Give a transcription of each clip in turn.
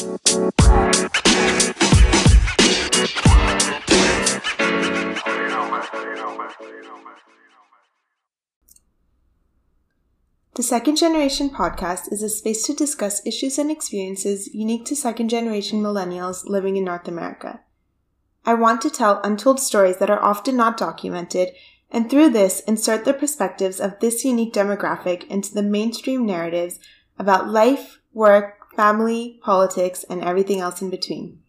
The Second Generation podcast is a space to discuss issues and experiences unique to second generation millennials living in North America. I want to tell untold stories that are often not documented, and through this, insert the perspectives of this unique demographic into the mainstream narratives about life, work, family, politics, and everything else in between.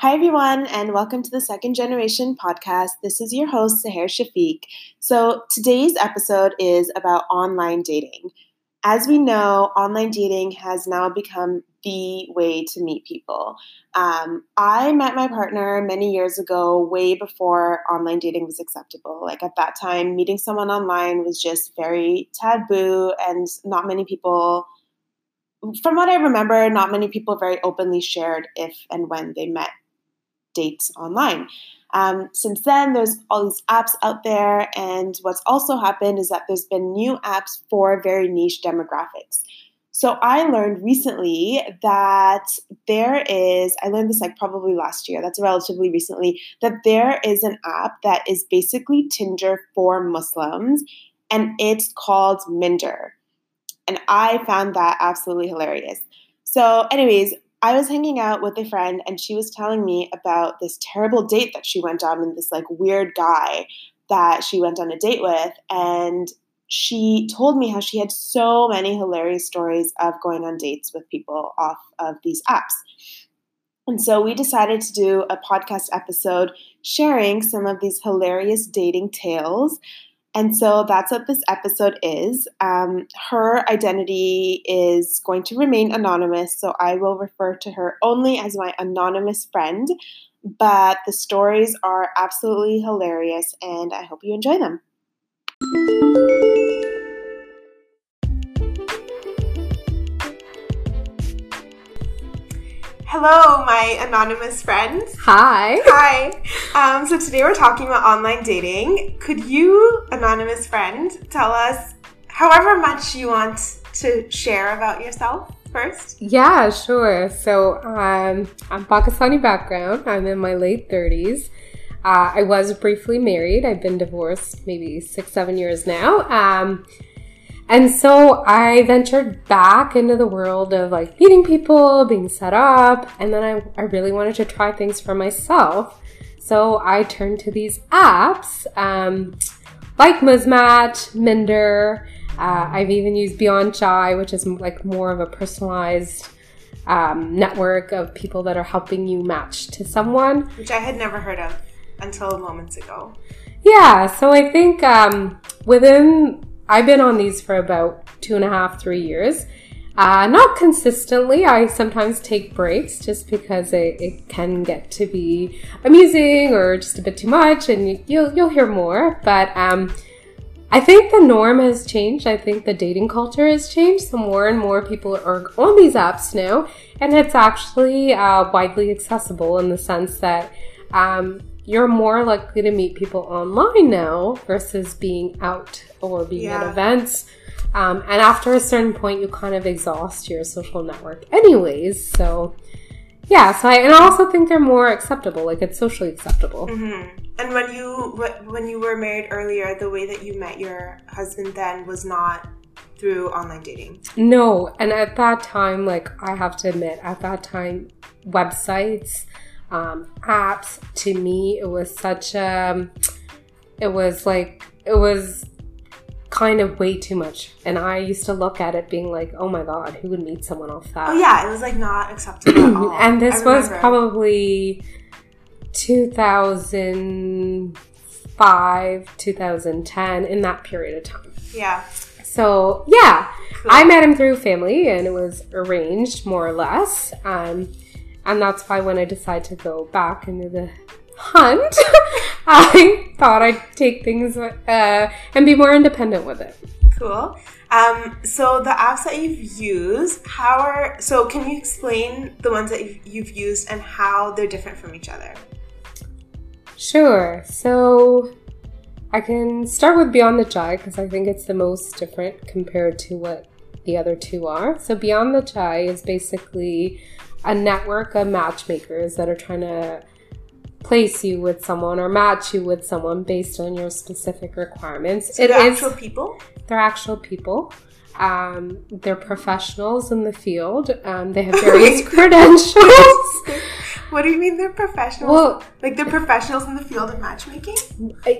Hi, everyone, and welcome to the Second Generation podcast. This is your host, Sahar Shafiq. So, today's episode is about online dating. As we know, online dating has now become the way to meet people. Um, I met my partner many years ago, way before online dating was acceptable. Like at that time, meeting someone online was just very taboo, and not many people, from what I remember, not many people very openly shared if and when they met dates online. Um, since then, there's all these apps out there, and what's also happened is that there's been new apps for very niche demographics. So I learned recently that there is, I learned this like probably last year, that's relatively recently, that there is an app that is basically Tinder for Muslims, and it's called Minder. And I found that absolutely hilarious. So, anyways, I was hanging out with a friend and she was telling me about this terrible date that she went on and this like weird guy that she went on a date with. And she told me how she had so many hilarious stories of going on dates with people off of these apps. And so we decided to do a podcast episode sharing some of these hilarious dating tales and so that's what this episode is. Um, her identity is going to remain anonymous, so I will refer to her only as my anonymous friend. But the stories are absolutely hilarious, and I hope you enjoy them. Hello, my anonymous friend. Hi. Hi. Um, so today we're talking about online dating. Could you, anonymous friend, tell us however much you want to share about yourself first? Yeah, sure. So um, I'm Pakistani background. I'm in my late 30s. Uh, I was briefly married. I've been divorced maybe six, seven years now. Um, and so I ventured back into the world of like meeting people, being set up, and then I, I really wanted to try things for myself. So I turned to these apps um, like Muzmatch, Minder. Uh, I've even used Beyond Chai, which is like more of a personalized um, network of people that are helping you match to someone. Which I had never heard of until moments ago. Yeah, so I think um, within I've been on these for about two and a half, three years. Uh, not consistently. I sometimes take breaks just because it, it, can get to be amusing or just a bit too much, and you, you'll you'll hear more. But um, I think the norm has changed. I think the dating culture has changed. So more and more people are on these apps now, and it's actually uh, widely accessible in the sense that um, you're more likely to meet people online now versus being out or being yeah. at events. Um, and after a certain point, you kind of exhaust your social network, anyways. So, yeah. So I and I also think they're more acceptable. Like it's socially acceptable. Mm-hmm. And when you when you were married earlier, the way that you met your husband then was not through online dating. No, and at that time, like I have to admit, at that time, websites um, apps to me it was such a it was like it was kind of way too much. And i used to look at it being like oh my god who would meet someone off that? Oh yeah it was like not acceptable and this was probably 2005 2010 in that period of time. Yeah. So yeah cool. i met him through family and it was arranged more or less. Um, and that's why when I decided to go back into the hunt, I thought I'd take things uh, and be more independent with it. Cool. Um, so the apps that you've used, how are so? Can you explain the ones that you've used and how they're different from each other? Sure. So I can start with Beyond the Chai because I think it's the most different compared to what the other two are. So, Beyond the Chai is basically a network of matchmakers that are trying to place you with someone or match you with someone based on your specific requirements. So it they're is, actual people? They're actual people. Um, they're professionals in the field. Um, they have various credentials. what do you mean they're professionals? Well, like they're professionals in the field of matchmaking?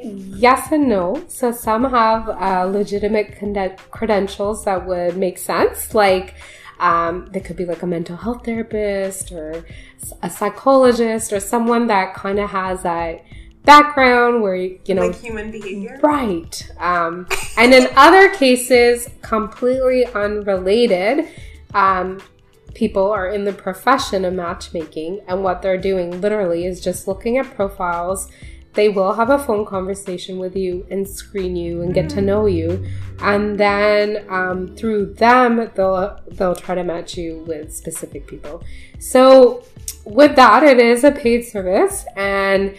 Yes and no. So some have uh, legitimate credentials that would make sense, like um, they could be like a mental health therapist or a psychologist or someone that kind of has that background where you know like human behavior? Right. Um, and in other cases completely unrelated um, people are in the profession of matchmaking and what they're doing literally is just looking at profiles they will have a phone conversation with you and screen you and get to mm. know you. And then um, through them they'll they'll try to match you with specific people. So with that it is a paid service and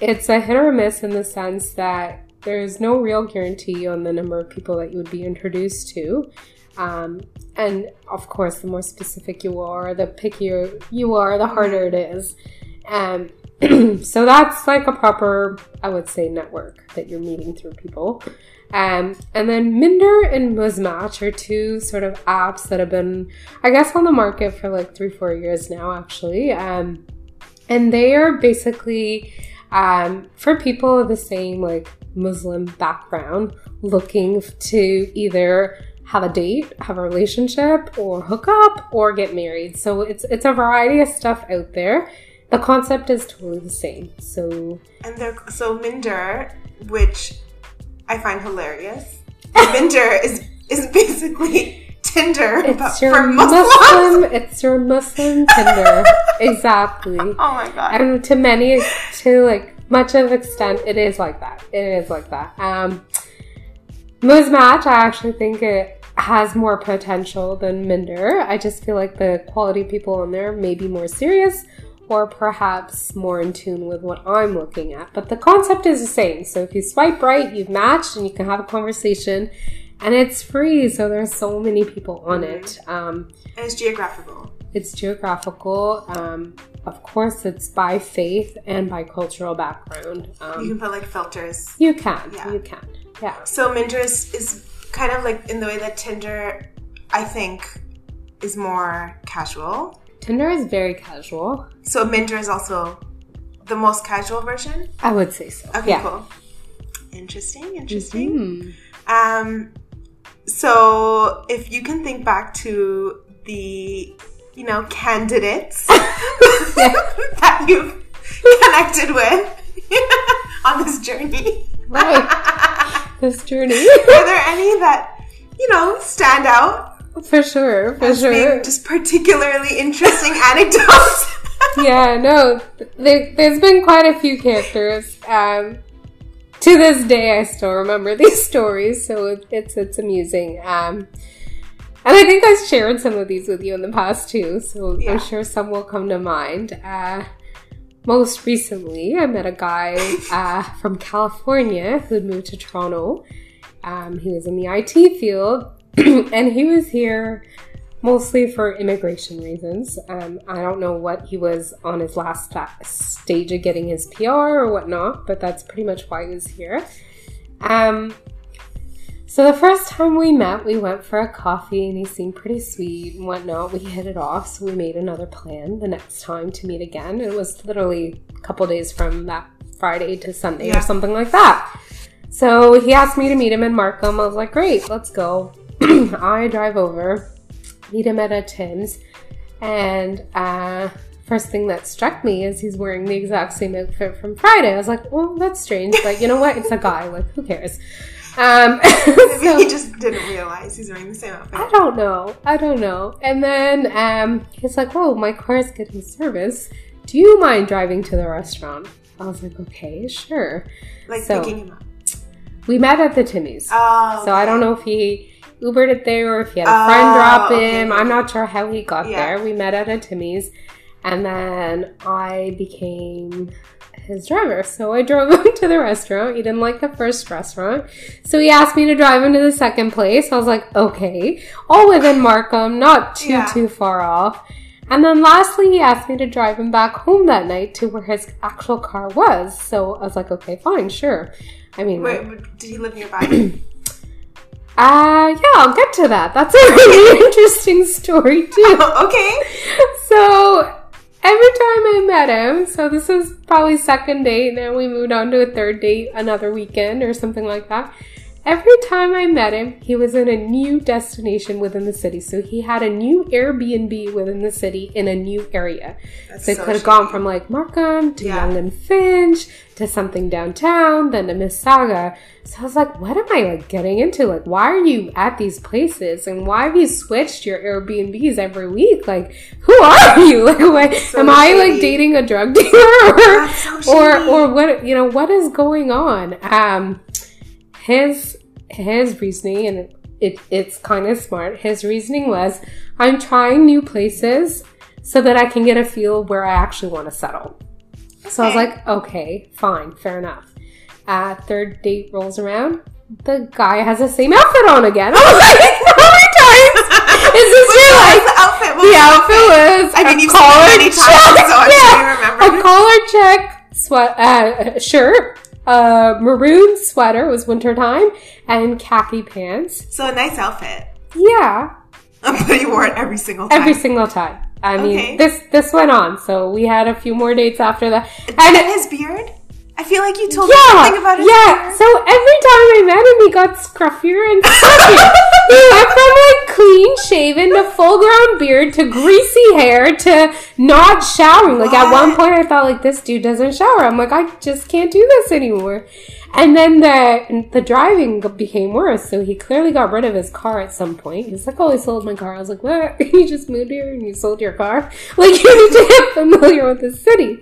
it's a hit or miss in the sense that there's no real guarantee on the number of people that you would be introduced to. Um, and of course the more specific you are the pickier you are the harder it is. Um, so that's like a proper, I would say, network that you're meeting through people. Um, and then Minder and Muzmatch are two sort of apps that have been, I guess, on the market for like three, four years now, actually. Um, and they are basically um, for people of the same like Muslim background looking to either have a date, have a relationship, or hook up, or get married. So it's it's a variety of stuff out there the concept is totally the same. So and they're so Minder, which I find hilarious. Minder is is basically Tinder it's your for Muslim. It's your Muslim Tinder, exactly. Oh my god! And to many, to like much of extent, it is like that. It is like that. Um, Muzmatch, I actually think it has more potential than Minder. I just feel like the quality people on there may be more serious or perhaps more in tune with what I'm looking at. But the concept is the same. So if you swipe right, you've matched and you can have a conversation. And it's free, so there's so many people on it. Um, and it's geographical. It's geographical. Um, of course, it's by faith and by cultural background. Um, you can put like filters. You can. Yeah. You can. Yeah. So Minder is, is kind of like in the way that Tinder, I think, is more casual. Tinder is very casual. So Minder is also the most casual version? I would say so. Okay, yeah. cool. Interesting, interesting. Mm-hmm. Um, so if you can think back to the, you know, candidates that you've connected with on this journey. Right. this journey. Are there any that, you know, stand out for sure, for sure. just particularly interesting anecdotes. Yeah, no, there, has been quite a few characters. Um, to this day, I still remember these stories, so it, it's it's amusing. Um, and I think I've shared some of these with you in the past too, so yeah. I'm sure some will come to mind. Uh, most recently, I met a guy uh, from California who'd moved to Toronto. Um, he was in the IT field, and he was here mostly for immigration reasons. Um, I don't know what he was on his last stage of getting his PR or whatnot, but that's pretty much why he was here. Um, so the first time we met, we went for a coffee and he seemed pretty sweet and whatnot. We hit it off, so we made another plan the next time to meet again. It was literally a couple days from that Friday to Sunday yeah. or something like that. So he asked me to meet him in Markham. I was like, great, let's go. I drive over, meet him at a Tim's, and uh, first thing that struck me is he's wearing the exact same outfit from Friday. I was like, well, that's strange, but you know what? It's a guy. Like, who cares? Um, so, he just didn't realize he's wearing the same outfit. I don't know. I don't know. And then um, he's like, "Oh, my car is getting service. Do you mind driving to the restaurant?" I was like, "Okay, sure." Like so, picking him up. We met at the Timmy's. Oh, so I don't know if he Ubered it there or if he had a friend oh, drop oh, him. Okay. I'm not sure how he got yeah. there. We met at a Timmy's. And then I became his driver. So I drove him to the restaurant. He didn't like the first restaurant. So he asked me to drive him to the second place. I was like, okay. All within Markham, not too, Yeah. too far off. And then lastly, he asked me to drive him back home that night to where his actual car was. So I was like, okay, fine, sure. I mean, Wait, did he live nearby? uh, yeah, I'll get to that. That's a really interesting story too. okay. So every time I met him, so this is probably second date, and then we moved on to a third date another weekend or something like that. Every time I met him, he was in a new destination within the city. So he had a new Airbnb within the city in a new area. That's So it so could have gone from like Markham to Yeah. Yonge and Finch to something downtown, then to Mississauga. So I was like, what am I like getting into? Like, why are you at these places? And why have you switched your Airbnbs every week? Like, who are you? Like, what, So am I like dating a drug dealer? or, so or or what you know, what is going on? Um his his reasoning and it, it's kind of smart. His reasoning was, I'm trying new places so that I can get a feel where I actually want to settle. So I was like, okay, fine, fair enough. Uh, third date rolls around. The guy has the same outfit on again. I was like, how many times is this your like the outfit? The was outfit was I mean, you've seen it many check. times, so I'm yeah, sure you remember. a collar check sweat uh, shirt, a maroon sweater it was wintertime, and khaki pants. So a nice outfit. Yeah, But you wore it every single time. every single time. I mean, Okay. this this went on, so we had a few more dates after that, and and his beard? I feel like you told me something about his yeah. beard. So every time I met him, he got scruffier and scruffier. he went from like clean shaven to full grown beard to greasy hair to not showering. Like at one point, I thought like this dude doesn't shower. I'm like, I just can't do this anymore. And then the the driving became worse. So he clearly got rid of his car at some point. He's like, "Oh, I sold my car." I was like, "What? You just moved here and you sold your car? Like you need to get familiar with the city."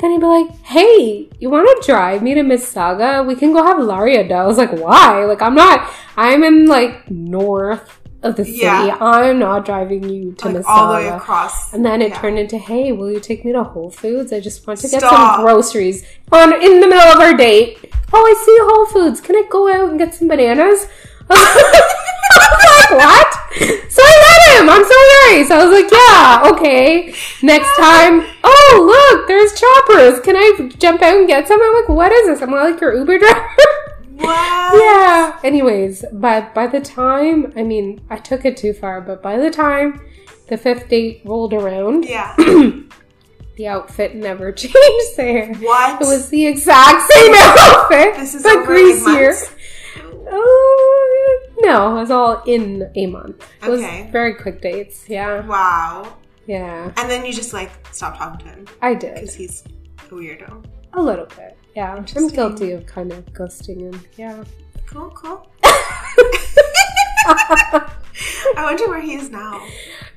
Then he'd be like, "Hey, you want to drive me to Mississauga? We can go have Lariada." I was like, "Why? Like I'm not. I'm in like north of the city. Yeah. I'm not driving you to like Mississauga." all the way across. And then it Yeah. turned into, "Hey, will you take me to Whole Foods? I just want to get Stop. some groceries on in the middle of our date." Oh, I see Whole Foods. Can I go out and get some bananas? I was like, what? So I let him. I'm so nice. I was like, yeah, okay. Next time, oh look, there's choppers. Can I jump out and get some? I'm like, what is this? I'm like your Uber driver. What? yeah. Anyways, but by the time, I mean, I took it too far, but by the time the fifth date rolled around, Yeah. the outfit never changed there. What? It was the exact same outfit, This is but greasier. Uh, no, it was all in a month. It was Okay. very quick dates. Yeah, Wow. yeah, And then you just like stopped talking to him I did because he's a weirdo. a little bit. Yeah, I'm Interesting. guilty of kind of ghosting him. Yeah. Cool, cool. I wonder where he is now.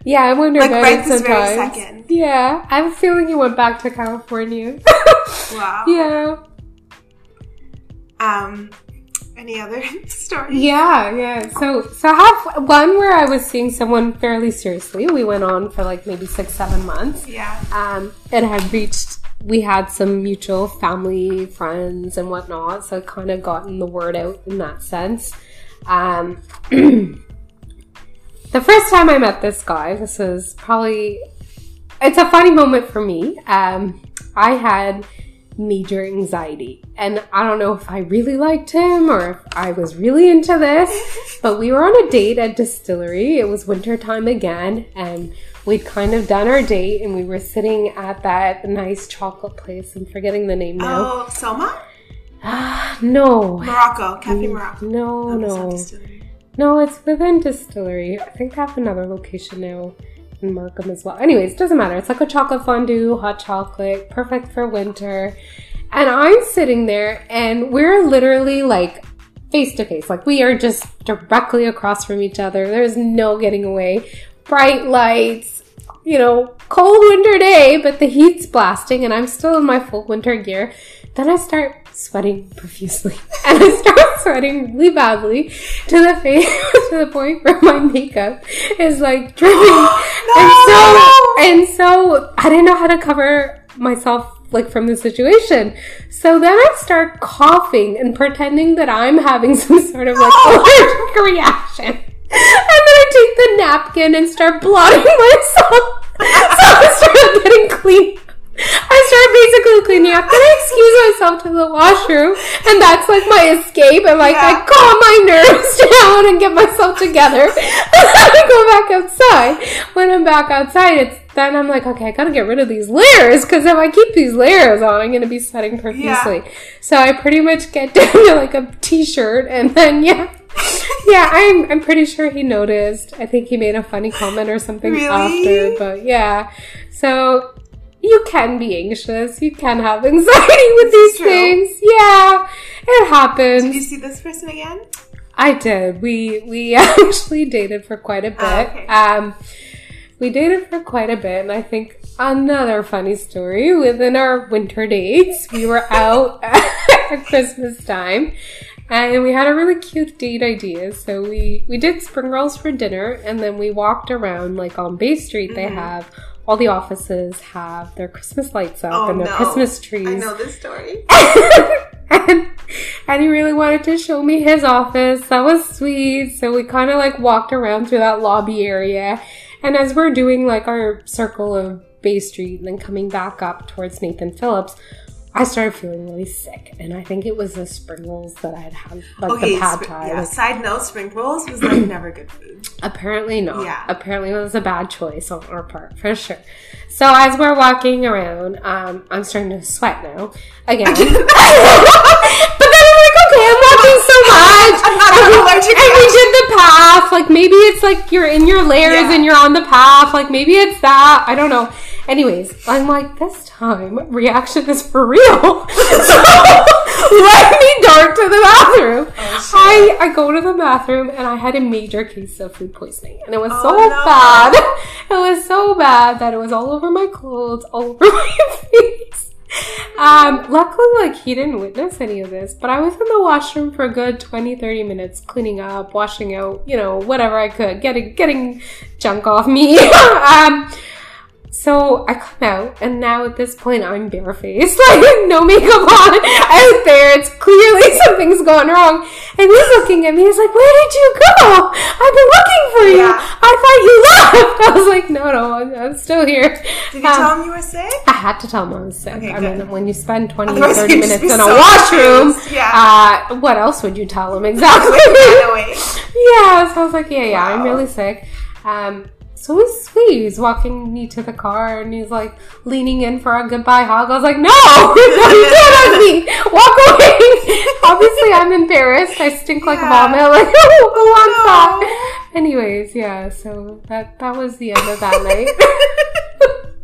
Yeah, I wonder Like, about right it this very second. Yeah, I have a feeling he went back to California. Wow. yeah, Um. Any other stories? yeah, yeah. So, so I have one where I was seeing someone fairly seriously. We went on for like maybe six, seven months. Yeah. um, and had reached we had some mutual family friends and whatnot so it kind of gotten the word out in that sense. Um, the first time i met this guy this was probably it's a funny moment for me. Um, i had major anxiety and i don't know if i really liked him or if i was really into this but we were on a date at distillery. It was winter time again and we'd kind of done our date and we were sitting at that nice chocolate place. I'm forgetting the name now. Oh, Selma? Ah, no. Morocco. Cafe Morocco. no Oh, no. no it's within distillery. I think they have another location now in markham as well. Anyways doesn't matter. It's like a chocolate fondue hot chocolate perfect for winter. And i'm sitting there and we're literally like face to face. Like we are just directly across from each other. There's no getting away bright lights you know cold winter day but the heat's blasting and i'm still in my full winter gear. Then i start sweating profusely. And i start sweating really badly to the face to the point where my makeup is like dripping. And so and so i didn't know how to cover myself like from the situation. So then I start coughing and pretending that I'm having some sort of like allergic reaction. And then I take the napkin and start blotting myself. So I start getting clean. I start basically cleaning up. Then I excuse myself to the washroom, and that's like my escape. And like I calm my nerves down and get myself together. And then I go back outside. When I'm back outside, it's then I'm like, okay, I gotta get rid of these layers because if I keep these layers on, I'm gonna be sweating profusely. So I pretty much get down to like a t-shirt, and then yeah. Yeah, I'm I'm pretty sure he noticed. I think he made a funny comment or something Really? after, but yeah. So you can be anxious. You can have anxiety with these things. Yeah, it happens. Did you see this person again? I did. We we actually dated for quite a bit. Oh, okay. Um, we dated for quite a bit, and I think another funny story within our winter dates, we were out at Christmas time, and we had a really cute date idea. So we we did spring rolls for dinner, and then we walked around like on Bay Street. They Mhm. have all the offices have their Christmas lights up Oh, and their no. Christmas trees I know this story. and, and he really wanted to show me his office. That was sweet. So we kind of like walked around through that lobby area. And as we're doing like our circle of Bay Street and then coming back up towards Nathan Phillips, I started feeling really sick. And I think it was the spring rolls that I had had, like Okay, the pad sp- thai. yeah. Like, Side note: spring rolls was like never good food. Apparently not. Yeah. Apparently it was a bad choice on our part, for sure. So as we're walking around, um, I'm starting to sweat now. Again. but then I'm like, okay, I'm walking so much. Another and, we, allergic and we did the path. Like maybe it's like you're in your layers Yeah. and you're on the path. Like maybe it's that. I don't know. Anyways, I'm like, this time reaction is for real. so let me dart to the bathroom. Oh, I, I go to the bathroom and I had a major case of food poisoning. And it was Oh, so no. bad. It was so bad that it was all over my clothes, all over my face. Um, luckily, like, he didn't witness any of this, but I was in the washroom for a good 20, 30 minutes, cleaning up, washing out, you know, whatever I could, getting, getting junk off me. um, so I come out, and now at this point, I'm barefaced, like no makeup on, out there. It's clearly something's gone wrong. And he's looking at me. He's like, "Where did you go? I've been looking for you. Yeah. I thought you left." I was like, "No, no, I'm, I'm still here." Did you Um, tell him you were sick? I had to tell him I was sick. Okay, I good. mean, when you spend 20 Otherwise 30 minutes in a washroom. Yeah. uh, what else would you tell him exactly? By the way. yeah, so I was like, yeah, yeah, I'm really sick. Um, so he's sweet. He's walking me to the car and he's like leaning in for a goodbye hug. I was like, no, no, you can't hug me. Walk away. Obviously, I'm embarrassed. I stink like Yeah. vomit. Like, who oh, wants no. that? Anyways, yeah. So that that was the end of that night.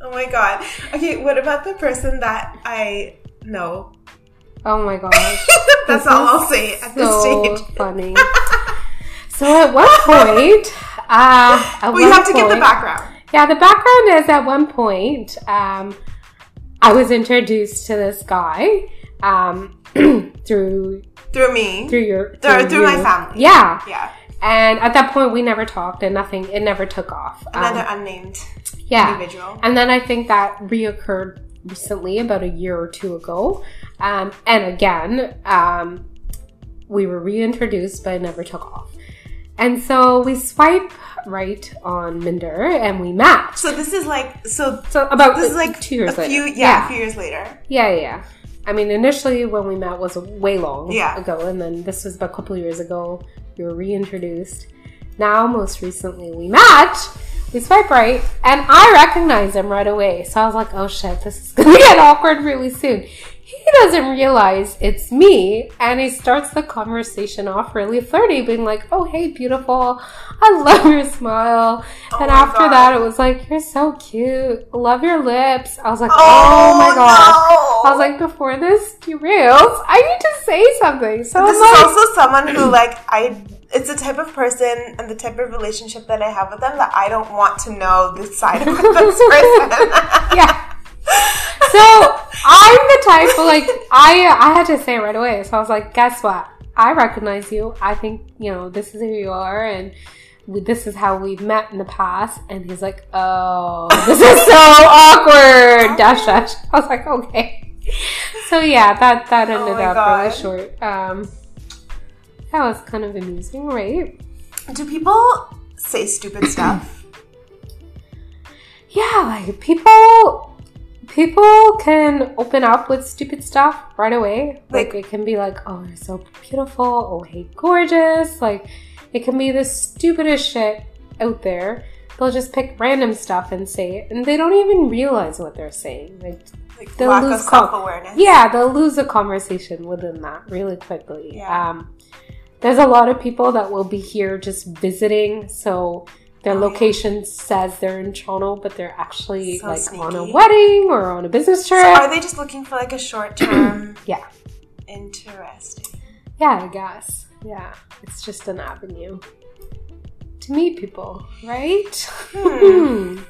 Oh my god. Okay, what about the person that I know? Oh my gosh. That's This all I'll say at this so stage. funny. So at one point, uh, at Well, you have to give the background. Yeah, the background is at one point, um, I was introduced to this guy um, through Through me. through your Through- through my family. Yeah, yeah. and at that point, we never talked, and nothing. It never took off. Um, Another unnamed yeah, individual. and then I think that reoccurred recently, about a year or two ago. Um, and again, um, we were reintroduced, but it never took off. And so we swipe right on Minder and we match. So this is like so So about this is like two years a few later. yeah, a few years later. yeah, yeah, yeah. I mean, initially when we met was way long Yeah. ago, and then this was about a couple of years ago. We were reintroduced. Now, most recently, we match. We swipe right, and I recognize him right away. So I was like, "Oh shit, this is gonna get awkward really soon." He doesn't realize it's me, and he starts the conversation off really flirty, being like, "Oh hey, beautiful, I love your smile." Oh and after God. that, it was like, "You're so cute, love your lips." I was like, Oh, "Oh, my gosh." no. I was like, before this derails, I need to say something. So this like, is also someone who like I it's the type of person and the type of relationship that I have with them that I don't want to know this side of this person. yeah. So I'm the type of like I I had to say it right away. So I was like, guess what? I recognize you. I think you know this is who you are, and we, this is how we've met in the past. And he's like, oh, this is so awkward. Dash dash. I was like, okay. so yeah, that that ended my up God. really short. Um, that was kind of amusing, right? Do people say stupid stuff? Yeah, like people people can open up with stupid stuff right away. Like, Like- it can be like, "Oh, you're so beautiful." "Oh, hey, gorgeous." Like it can be the stupidest shit out there. They'll just pick random stuff and say it, and they don't even realize what they're saying. Like, Like They'll lack lose of self awareness. yeah, they'll lose a conversation within that really quickly. Yeah. Um, there's a lot of people that will be here just visiting, so their Oh, yeah. location says they're in Toronto, but they're actually So like on a wedding or on a business trip. So are they just looking for like a short term? Yeah. Interesting. yeah, I guess. Yeah, it's just an avenue to meet people, right? Hmm.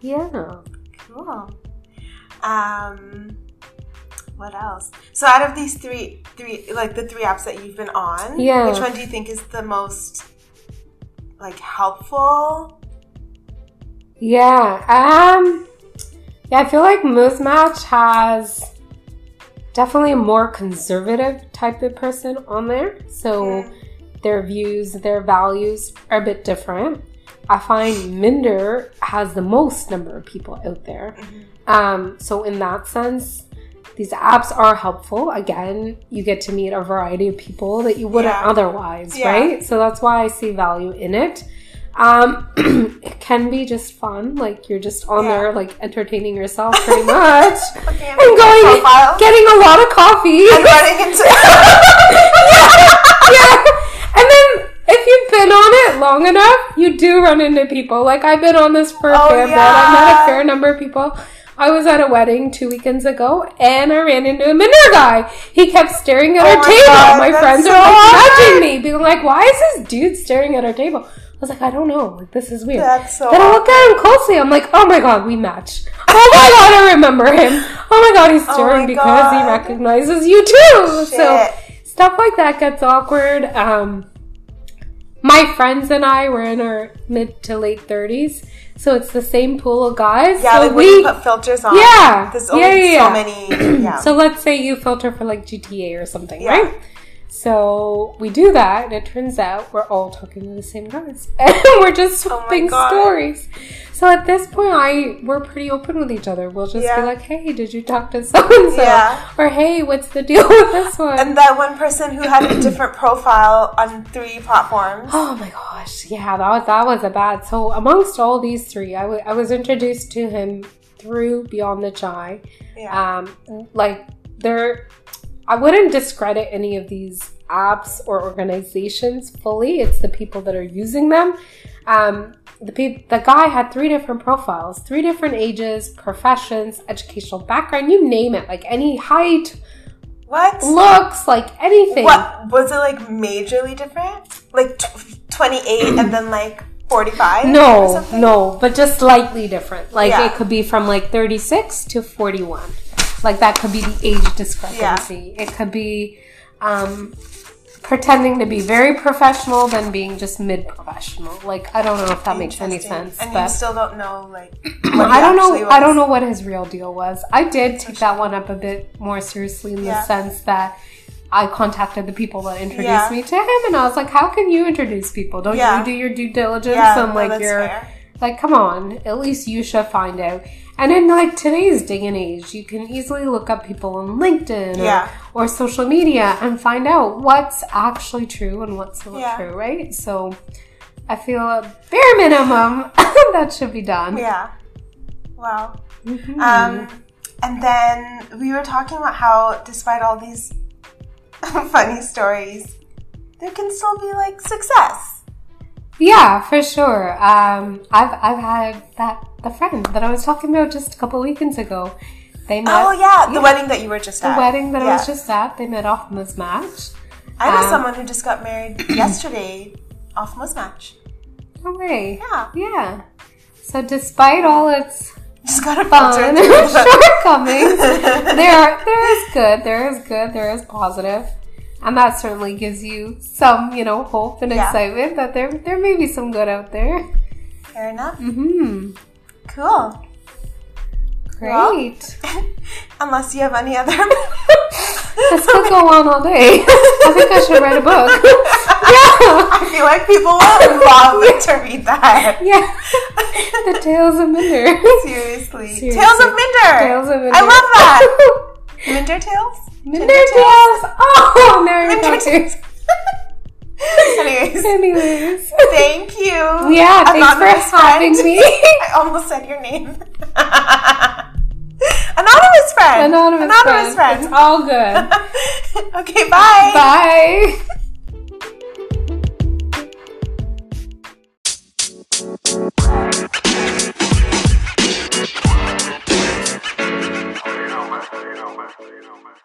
Yeah. Cool. Um, what else? So out of these three, three like the three apps that you've been on, Yeah. which one do you think is the most like helpful? Yeah. Um yeah, I feel like Muzmatch has definitely a more conservative type of person on there. So Mm. their views, their values are a bit different. I find Minder has the most number of people out there. Mhm. Um, so in that sense, these apps are helpful. Again, you get to meet a variety of people that you wouldn't Yeah. otherwise, Yeah. right? So that's why I see value in it. Um, it can be just fun, like you're just on Yeah. there, like entertaining yourself pretty much, at and going, getting a lot of coffee. and running into. yeah. And then if you've been on it long enough, you do run into people. Like I've been on this for a Oh, fair bit. I've met a fair number of people. I was at a wedding two weekends ago and I ran into a Minder guy. He kept staring at Oh our my table. God, my friends so are like nudging me, being like, Why is this dude staring at our table? I was like, I don't know. Like this is weird. That's so. Then I look at him closely. I'm like, oh my god, we match. Oh my god, I remember him. Oh my god, he's Oh staring my because he recognizes you too. So stuff like that gets awkward. Um, my friends and I were in our mid to late thirties, so it's the same pool of guys. Yeah, so like when we, you put filters on. yeah, There's only yeah, yeah, so many. Yeah. So let's say you filter for like GTA or something, Yeah. right? So we do that, and it turns out we're all talking to the same guys, and we're just Oh swapping God. stories. So at this point, I we're pretty open with each other. We'll just Yeah. be like, "Hey, did you talk to so and so?" Yeah. Or "Hey, what's the deal with this one?" and that one person who had a different profile on three platforms. Oh my gosh, yeah, that was that was a bad. So amongst all these three, I I was introduced to him through Beyond the Chai. Yeah. Um, like there, I wouldn't discredit any of these apps or organizations fully. It's the people that are using them. Um, the peop- the guy had three different profiles, three different ages, professions, educational background, you name it, like any height, what? looks, like anything. What was it like? Majorly different? Like t- twenty eight and then like forty five? No, something? no, but just slightly different. Like Yeah. it could be from like 36 to 41. Like that could be the age discrepancy. It could be um, pretending to be very professional than being just mid professional. Like I don't know if that makes any sense. And but you still don't know like. I don't know. I don't know what his real deal was. I did take that one up a bit more seriously in the Yeah. sense that I contacted the people that introduced Yeah. me to him, and I was like, "How can you introduce people? Don't Yeah. you do your due diligence Yeah, and no, like your fair. like, come on, at least you should find out." And in like today's day and age, you can easily look up people on LinkedIn or, Yeah. or social media and find out what's actually true and what's not Yeah. true, right? So I feel a bare minimum that should be done. Yeah. Wow. Mhm. Um, and then we were talking about how, despite all these funny stories, there can still be like success. Yeah, for sure. Um, I've I've had that the friend that I was talking about just a couple weekends ago. They met. oh yeah, the wedding that you were just The at. The wedding that I was just at, they met off this match. I know um, someone who just got married yesterday off Muzmatch. No way. Yeah, Yeah. So despite all its just got a fun filter. and through the- shortcomings, there are, there is good, there is good, there is positive, and that certainly gives you some, you know, hope and Yeah. excitement that there there may be some good out there. Fair enough. hmm Cool. Great. Well, unless you have any other. this could go on all day. I think I should write a book. yeah. I feel like people will love to read that. Yeah. The Tales of Minder. Seriously. Seriously. Tales of Minder. Tales of Minder. I love that. Minder Tales? Nintendo Tales. Oh, Nintendo Tales. Anyways. Anyways. Thank you. Yeah, Anonymous thanks for having friend. me. I almost said your name. Anonymous friend. Anonymous, Anonymous friend. friend. It's all good. okay, bye. Bye. you know, man.